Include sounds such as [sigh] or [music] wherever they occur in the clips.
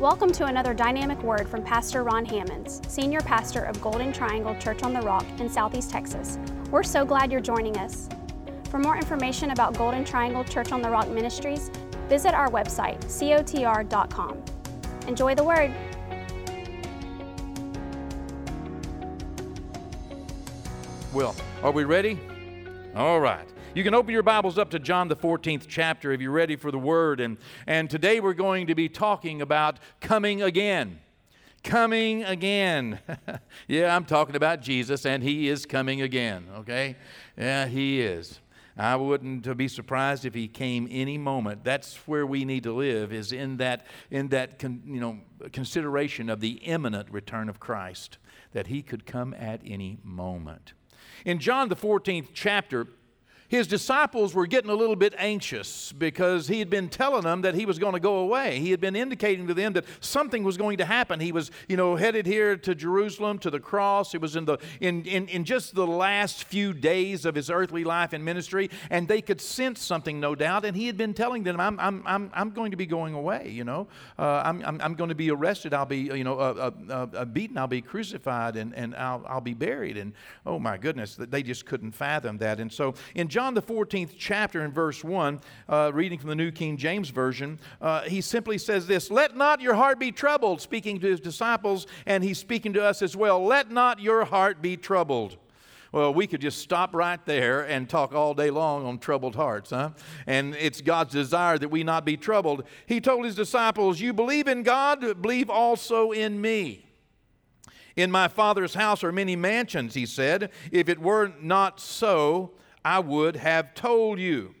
Welcome to another dynamic word from Pastor Ron Hammonds, Senior Pastor of Golden Triangle Church on the Rock in Southeast Texas. We're so glad you're joining us. For more information about Golden Triangle Church on the Rock Ministries, visit our website, cotr.com. Enjoy the word. Well, are we ready? All right. You can open your Bibles up to John the 14th chapter if you're ready for the word. And, and today we're going to be talking about coming again. Coming again. [laughs] yeah, I'm talking about Jesus, and He is coming again, okay? Yeah, He is. I wouldn't be surprised if he came any moment. That's where we need to live is in that in that con, you know consideration of the imminent return of Christ that he could come at any moment. In John the 14th chapter, his disciples were getting a little bit anxious because he had been telling them that he was going to go away. He had been indicating to them that something was going to happen. He was, you know, headed here to Jerusalem to the cross. It was in the in, in, in just the last few days of his earthly life and ministry, and they could sense something, no doubt. And he had been telling them, "I'm I'm I'm, I'm going to be going away. You know, uh, I'm, I'm I'm going to be arrested. I'll be you know uh, uh, uh, beaten. I'll be crucified, and and I'll I'll be buried. And oh my goodness, they just couldn't fathom that. And so in John the 14th chapter, in verse 1, uh, reading from the New King James Version, uh, he simply says this Let not your heart be troubled, speaking to his disciples, and he's speaking to us as well. Let not your heart be troubled. Well, we could just stop right there and talk all day long on troubled hearts, huh? And it's God's desire that we not be troubled. He told his disciples, You believe in God, believe also in me. In my Father's house are many mansions, he said. If it were not so, I would have told you.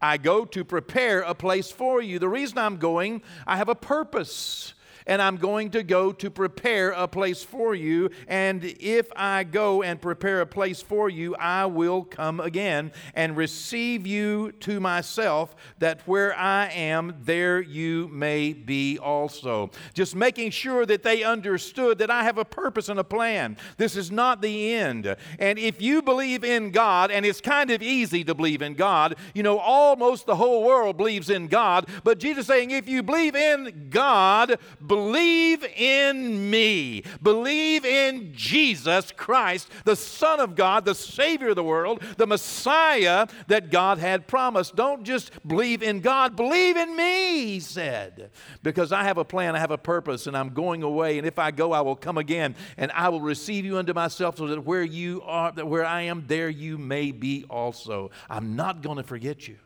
I go to prepare a place for you. The reason I'm going, I have a purpose and I'm going to go to prepare a place for you. And if I go and prepare a place for you, I will come again and receive you to myself, that where I am, there you may be also. Just making sure that they understood that I have a purpose and a plan. This is not the end. And if you believe in God, and it's kind of easy to believe in God, you know, almost the whole world believes in God, but Jesus saying, if you believe in God, believe Believe in me. Believe in Jesus Christ, the Son of God, the Savior of the world, the Messiah that God had promised. Don't just believe in God, believe in me, he said. Because I have a plan, I have a purpose, and I'm going away. And if I go, I will come again, and I will receive you unto myself, so that where you are, that where I am, there you may be also. I'm not going to forget you.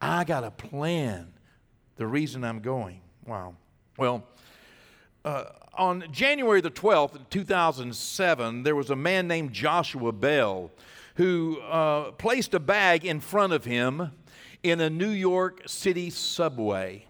I got a plan. The reason I'm going. Wow. Well, uh, on January the 12th, 2007, there was a man named Joshua Bell who uh, placed a bag in front of him in a New York City subway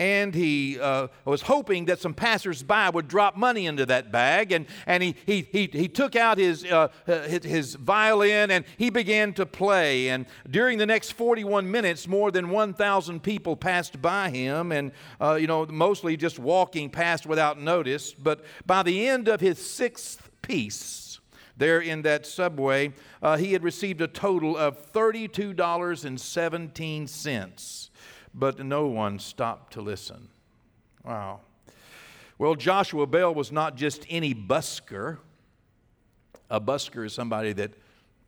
and he uh, was hoping that some passersby would drop money into that bag. And, and he, he, he, he took out his, uh, his, his, violin and he began to play. And during the next 41 minutes, more than 1,000 people passed by him, and, uh, you know, mostly just walking past without notice. But by the end of his sixth piece, there in that subway, uh, he had received a total of $32.17 but no one stopped to listen. Wow. Well, Joshua Bell was not just any busker. A busker is somebody that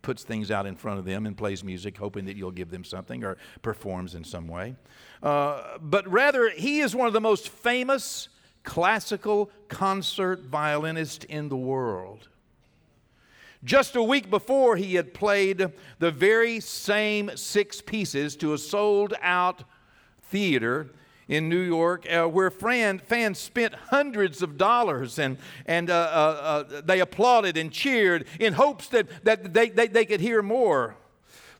puts things out in front of them and plays music, hoping that you'll give them something or performs in some way. Uh, but rather, he is one of the most famous classical concert violinists in the world. Just a week before, he had played the very same six pieces to a sold out theater in New York uh, where fan, fans spent hundreds of dollars and, and uh, uh, uh they applauded and cheered in hopes that, that they, they, they could hear more.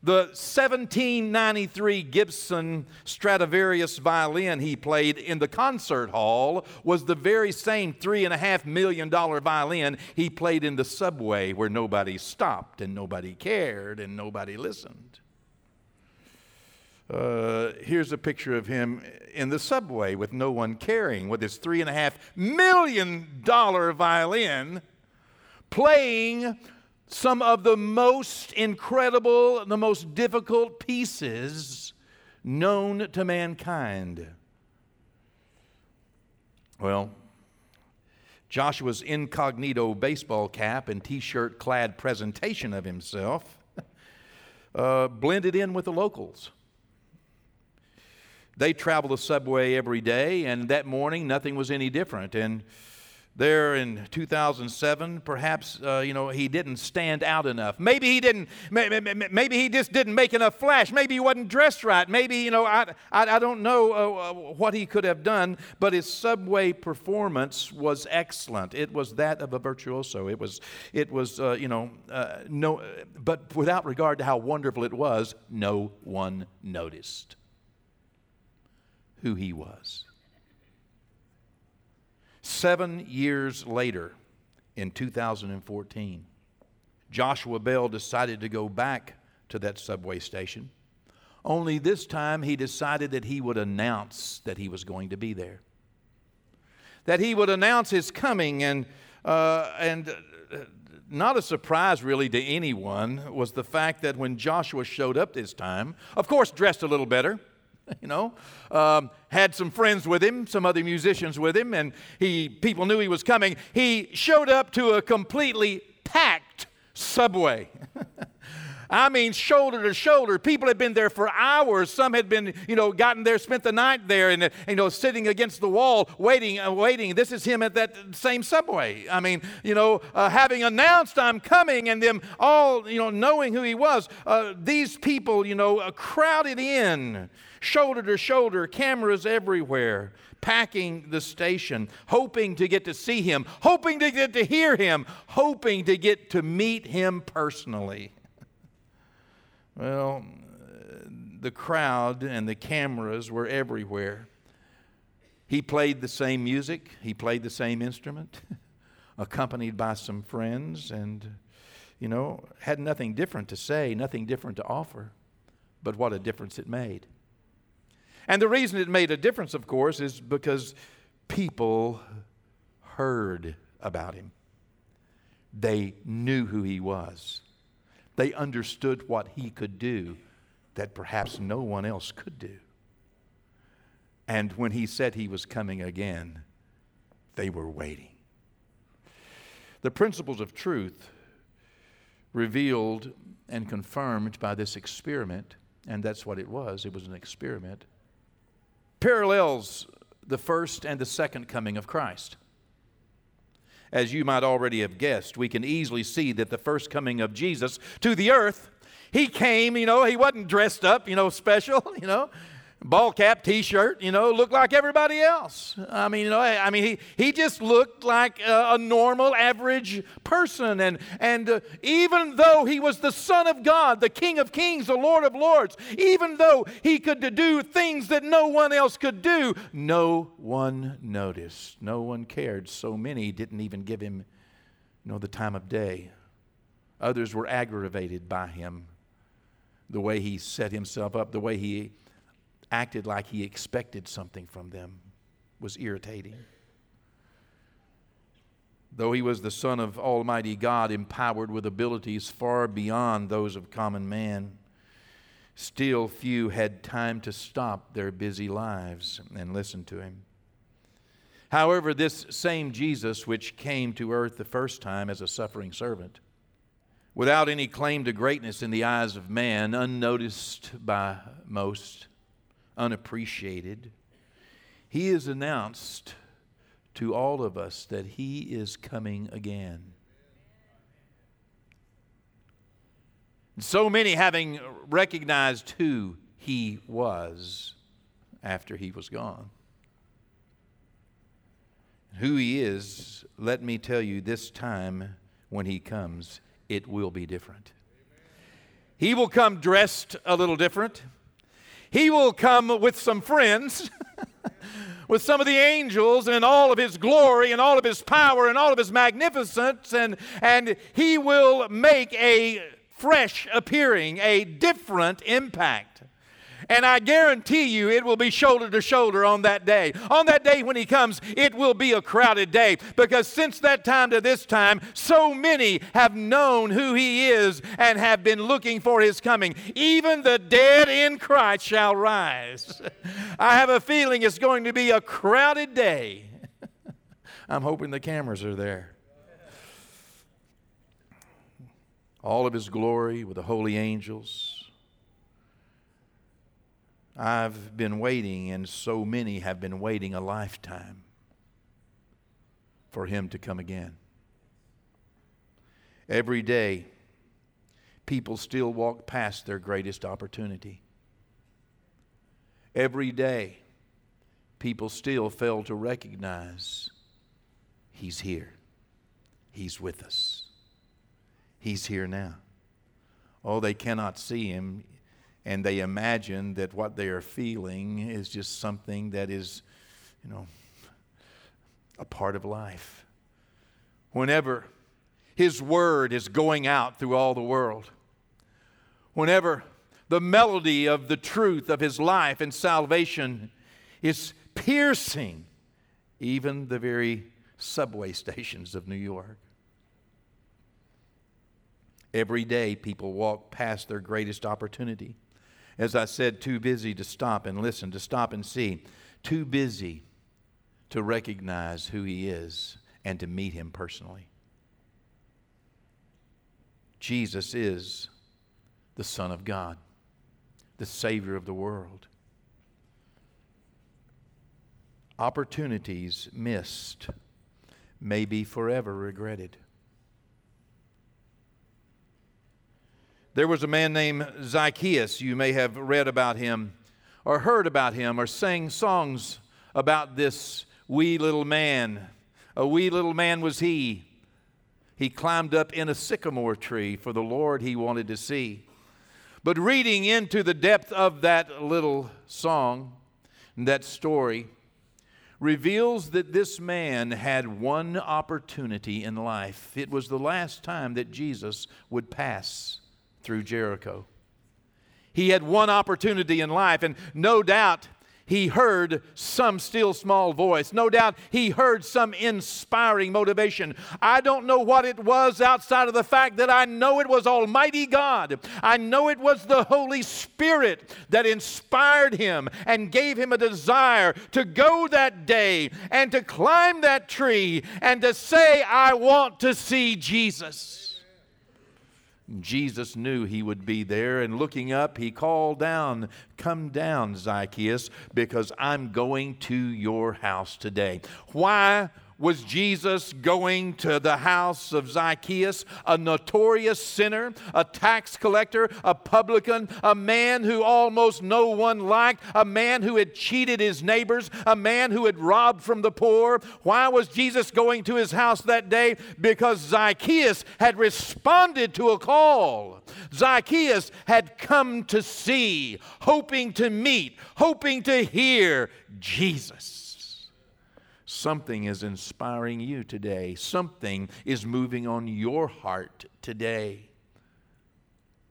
The 1793 Gibson Stradivarius violin he played in the concert hall was the very same $3.5 million violin he played in the subway where nobody stopped and nobody cared and nobody listened. Uh, here's a picture of him in the subway with no one caring, with his three and a half million dollar violin, playing some of the most incredible, the most difficult pieces known to mankind. Well, Joshua's incognito baseball cap and t shirt clad presentation of himself [laughs] uh, blended in with the locals. They travel the subway every day, and that morning nothing was any different. And there in 2007 perhaps uh, you know he didn't stand out enough. Maybe he didn't maybe he just didn't make enough flash. Maybe he wasn't dressed right. Maybe you know i, I, I don't know uh, uh, what he could have done but his subway performance was excellent. It was that of a virtuoso. It was it was uh, you know uh, no but without regard to how wonderful it was no one noticed who he was Seven years later, in 2014, Joshua Bell decided to go back to that subway station. Only this time he decided that he would announce that he was going to be there. That he would announce his coming, and, uh, and uh, not a surprise really to anyone was the fact that when Joshua showed up this time, of course, dressed a little better, [laughs] you know, um, had some friends with him, some other musicians with him, and he people knew he was coming. He showed up to a completely packed subway. [laughs] I mean, shoulder to shoulder. People had been there for hours. Some had been, you know, gotten there, spent the night there, and, you know, sitting against the wall, waiting, uh, waiting. This is him at that same subway. I mean, you know, uh, having announced I'm coming, and them all, you know, knowing who he was. Uh, these people, you know, uh, crowded in shoulder to shoulder, cameras everywhere, packing the station, hoping to get to see him, hoping to get to hear him, hoping to get to meet him personally. Well, uh, the crowd and the cameras were everywhere. He played the same music, he played the same instrument, [laughs] accompanied by some friends, and, you know, had nothing different to say, nothing different to offer. But what a difference it made. And the reason it made a difference, of course, is because people heard about him. They knew who he was. They understood what he could do that perhaps no one else could do. And when he said he was coming again, they were waiting. The principles of truth revealed and confirmed by this experiment, and that's what it was it was an experiment, parallels the first and the second coming of Christ. As you might already have guessed, we can easily see that the first coming of Jesus to the earth, he came, you know, he wasn't dressed up, you know, special, [laughs] you know ball cap, t-shirt, you know, looked like everybody else. I mean, you know, I mean, he, he just looked like a, a normal, average person. And, and uh, even though he was the Son of God, the King of Kings, the Lord of Lords, even though he could do things that no one else could do, no one noticed. No one cared. So many didn't even give him, you know, the time of day. Others were aggravated by him, the way he set himself up, the way he acted like he expected something from them was irritating. Though he was the Son of Almighty God, empowered with abilities far beyond those of common man, still few had time to stop their busy lives and listen to him. However, this same Jesus, which came to earth the first time as a suffering servant, without any claim to greatness in the eyes of man, unnoticed by most, unappreciated, he has announced to all of us that he is coming again. So many having recognized who he was after he was gone. Who he is, let me tell you, this time when he comes, it will be different. He will come dressed a little different. He will come with some friends, [laughs] with some of the angels and all of his glory and all of his power and all of his magnificence, and, and he will make a fresh appearing, a different impact. And I guarantee you it will be shoulder to shoulder on that day. On that day when he comes, it will be a crowded day because since that time to this time, so many have known who he is and have been looking for his coming. Even the dead in Christ shall rise. [laughs] I have a feeling it's going to be a crowded day. [laughs] I'm hoping the cameras are there. All of his glory with the holy angels. I've been waiting, and so many have been waiting a lifetime for him to come again. Every day, people still walk past their greatest opportunity. Every day, people still fail to recognize He's here. He's with us. He's here now. Oh, they cannot see Him, and they imagine that what they are feeling is just something that is, you know, a part of life. Whenever his word is going out through all the world. Whenever the melody of the truth of His life and salvation is piercing even the very subway [laughs] stations of New York. Every day, people walk past their greatest opportunity. As I said, too busy to stop and listen, to stop and see, too busy to recognize who He is and to meet Him personally. Jesus is the Son of God, the Savior of the world. Opportunities missed may be forever regretted. There was a man named Zacchaeus. You may have read about him or heard about him or sang songs about this wee little man. A wee little man was he he climbed up in a sycamore tree for the Lord he wanted to see. But reading into the depth of that little song, that story, reveals that this man had one opportunity in life. It was the last time that Jesus would pass through Jericho. He had one opportunity in life, and no doubt he heard some still small voice. No doubt he heard some inspiring motivation. I don't know what it was outside of the fact that I know it was Almighty God. I know it was the Holy Spirit that inspired him and gave him a desire to go that day and to climb that tree and to say, I want to see Jesus. Jesus knew he would be there, and looking up, he called down, Come down, Zacchaeus, because I'm going to your house today. Why was Jesus going to the house of Zacchaeus, a notorious sinner, a tax collector, a publican, a man who almost no one liked, a man who had cheated his neighbors, a man who had robbed from the poor? Why was Jesus going to his house that day? Because Zacchaeus had responded to a call. Zacchaeus had come to see, hoping to meet, hoping to hear Jesus. Something is inspiring you today. Something is moving on your heart today.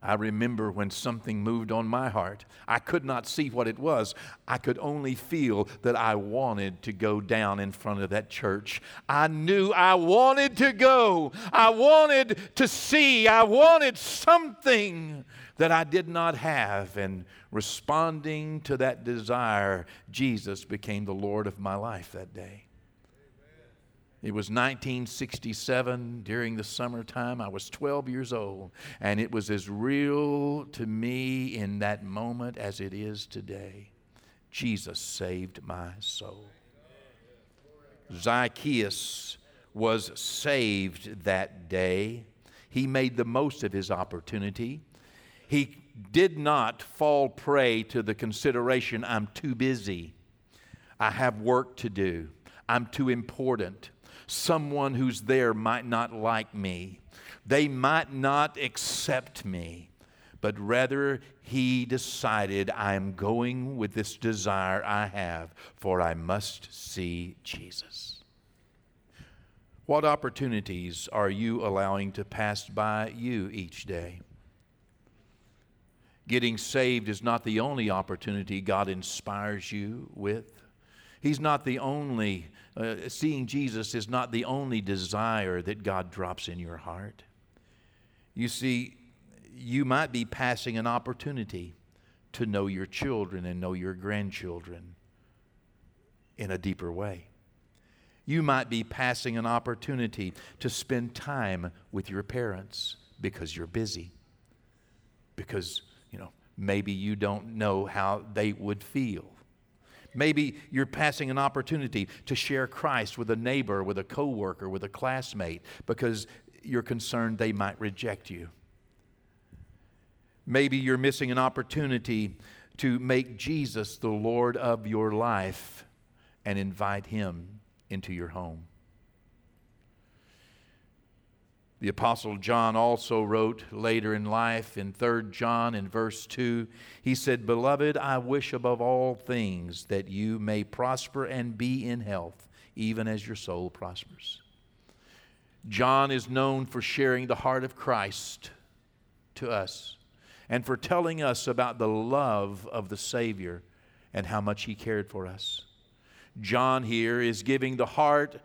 I remember when something moved on my heart. I could not see what it was. I could only feel that I wanted to go down in front of that church. I knew I wanted to go. I wanted to see. I wanted something that I did not have. And responding to that desire, Jesus became the Lord of my life that day. It was 1967 during the summertime. I was 12 years old, and it was as real to me in that moment as it is today. Jesus saved my soul. Zacchaeus was saved that day. He made the most of his opportunity. He did not fall prey to the consideration I'm too busy, I have work to do, I'm too important someone who's there might not like me. They might not accept me. But rather, he decided, I am going with this desire I have, for I must see Jesus. What opportunities are you allowing to pass by you each day? Getting saved is not the only opportunity God inspires you with. He's not the only uh, seeing Jesus is not the only desire that God drops in your heart. You see, you might be passing an opportunity to know your children and know your grandchildren in a deeper way. You might be passing an opportunity to spend time with your parents because you're busy. Because, you know, maybe you don't know how they would feel. Maybe you're passing an opportunity to share Christ with a neighbor, with a coworker, with a classmate because you're concerned they might reject you. Maybe you're missing an opportunity to make Jesus the Lord of your life and invite him into your home. The Apostle John also wrote later in life in 3 John in verse 2, he said, Beloved, I wish above all things that you may prosper and be in health, even as your soul prospers. John is known for sharing the heart of Christ to us and for telling us about the love of the Savior and how much he cared for us. John here is giving the heart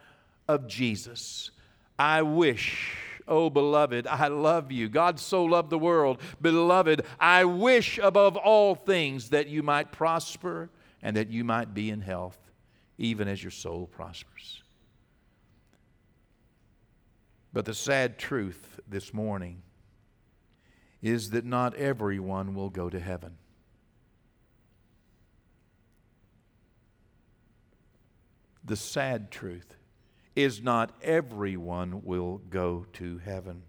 of Jesus. I wish, oh beloved, I love you. God so loved the world. Beloved, I wish above all things that you might prosper and that you might be in health, even as your soul prospers. But the sad truth this morning is that not everyone will go to heaven. the sad truth is not everyone will go to heaven.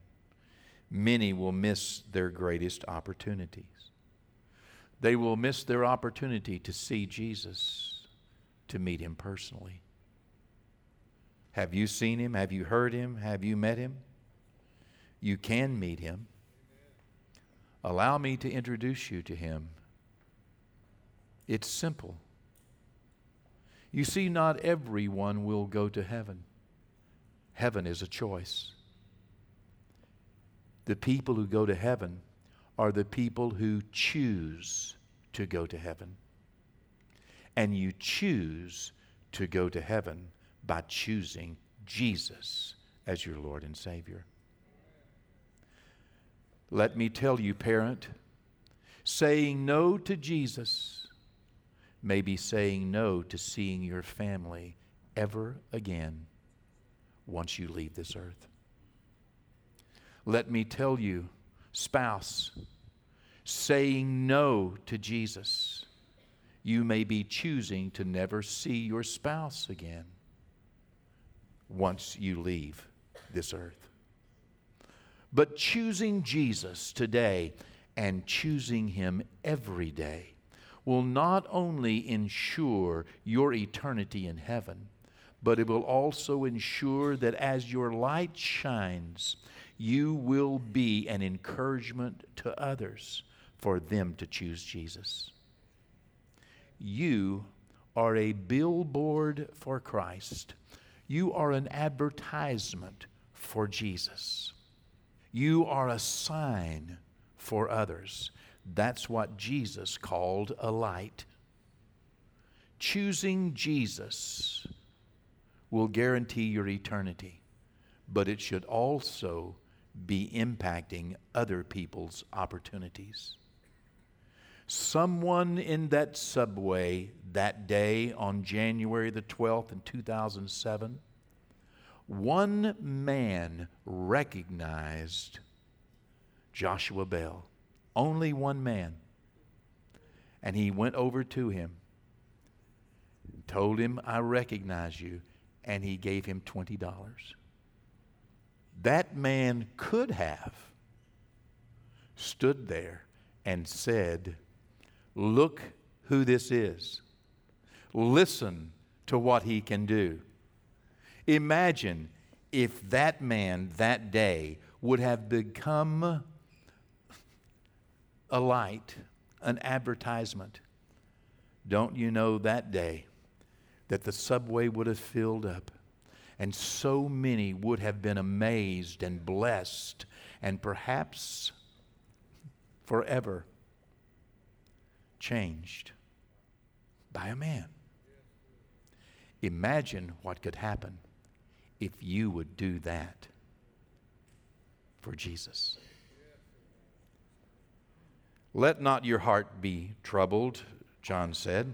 Many will miss their greatest opportunities. They will miss their opportunity to see Jesus, to meet him personally. Have you seen him? Have you heard him? Have you met him? You can meet him. Allow me to introduce you to him. It's simple. You see, not everyone will go to heaven. Heaven is a choice. The people who go to heaven are the people who choose to go to heaven. And you choose to go to heaven by choosing Jesus as your Lord and Savior. Let me tell you, parent, saying no to Jesus may be saying no to seeing your family ever again once you leave this earth. Let me tell you, spouse, saying no to Jesus, you may be choosing to never see your spouse again once you leave this earth. But choosing Jesus today and choosing Him every day will not only ensure your eternity in heaven, but it will also ensure that as your light shines, you will be an encouragement to others for them to choose Jesus. You are a billboard for Christ. You are an advertisement for Jesus. You are a sign for others. That's what Jesus called a light. Choosing Jesus will guarantee your eternity, but it should also be impacting other people's opportunities. Someone in that subway that day on January the 12th in 2007, one man recognized Joshua Bell. Only one man. And he went over to him, told him, I recognize you, and he gave him $20. That man could have stood there and said, Look who this is. Listen to what he can do. Imagine if that man that day would have become a light, an advertisement. Don't you know that day that the subway would have filled up and so many would have been amazed and blessed and perhaps forever changed by a man? Imagine what could happen if you would do that for Jesus. Let not your heart be troubled, John said.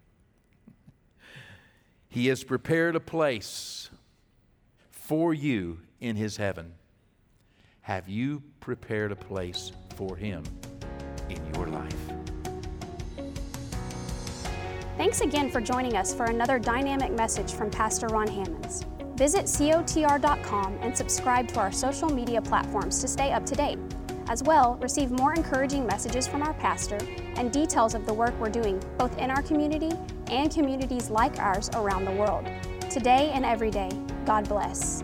He has prepared a place for you in His heaven. Have you prepared a place for Him in your life? Thanks again for joining us for another dynamic message from Pastor Ron Hammonds. Visit cotr.com and subscribe to our social media platforms to stay up to date. As well, receive more encouraging messages from our pastor and details of the work we're doing both in our community and communities like ours around the world. Today and every day, God bless.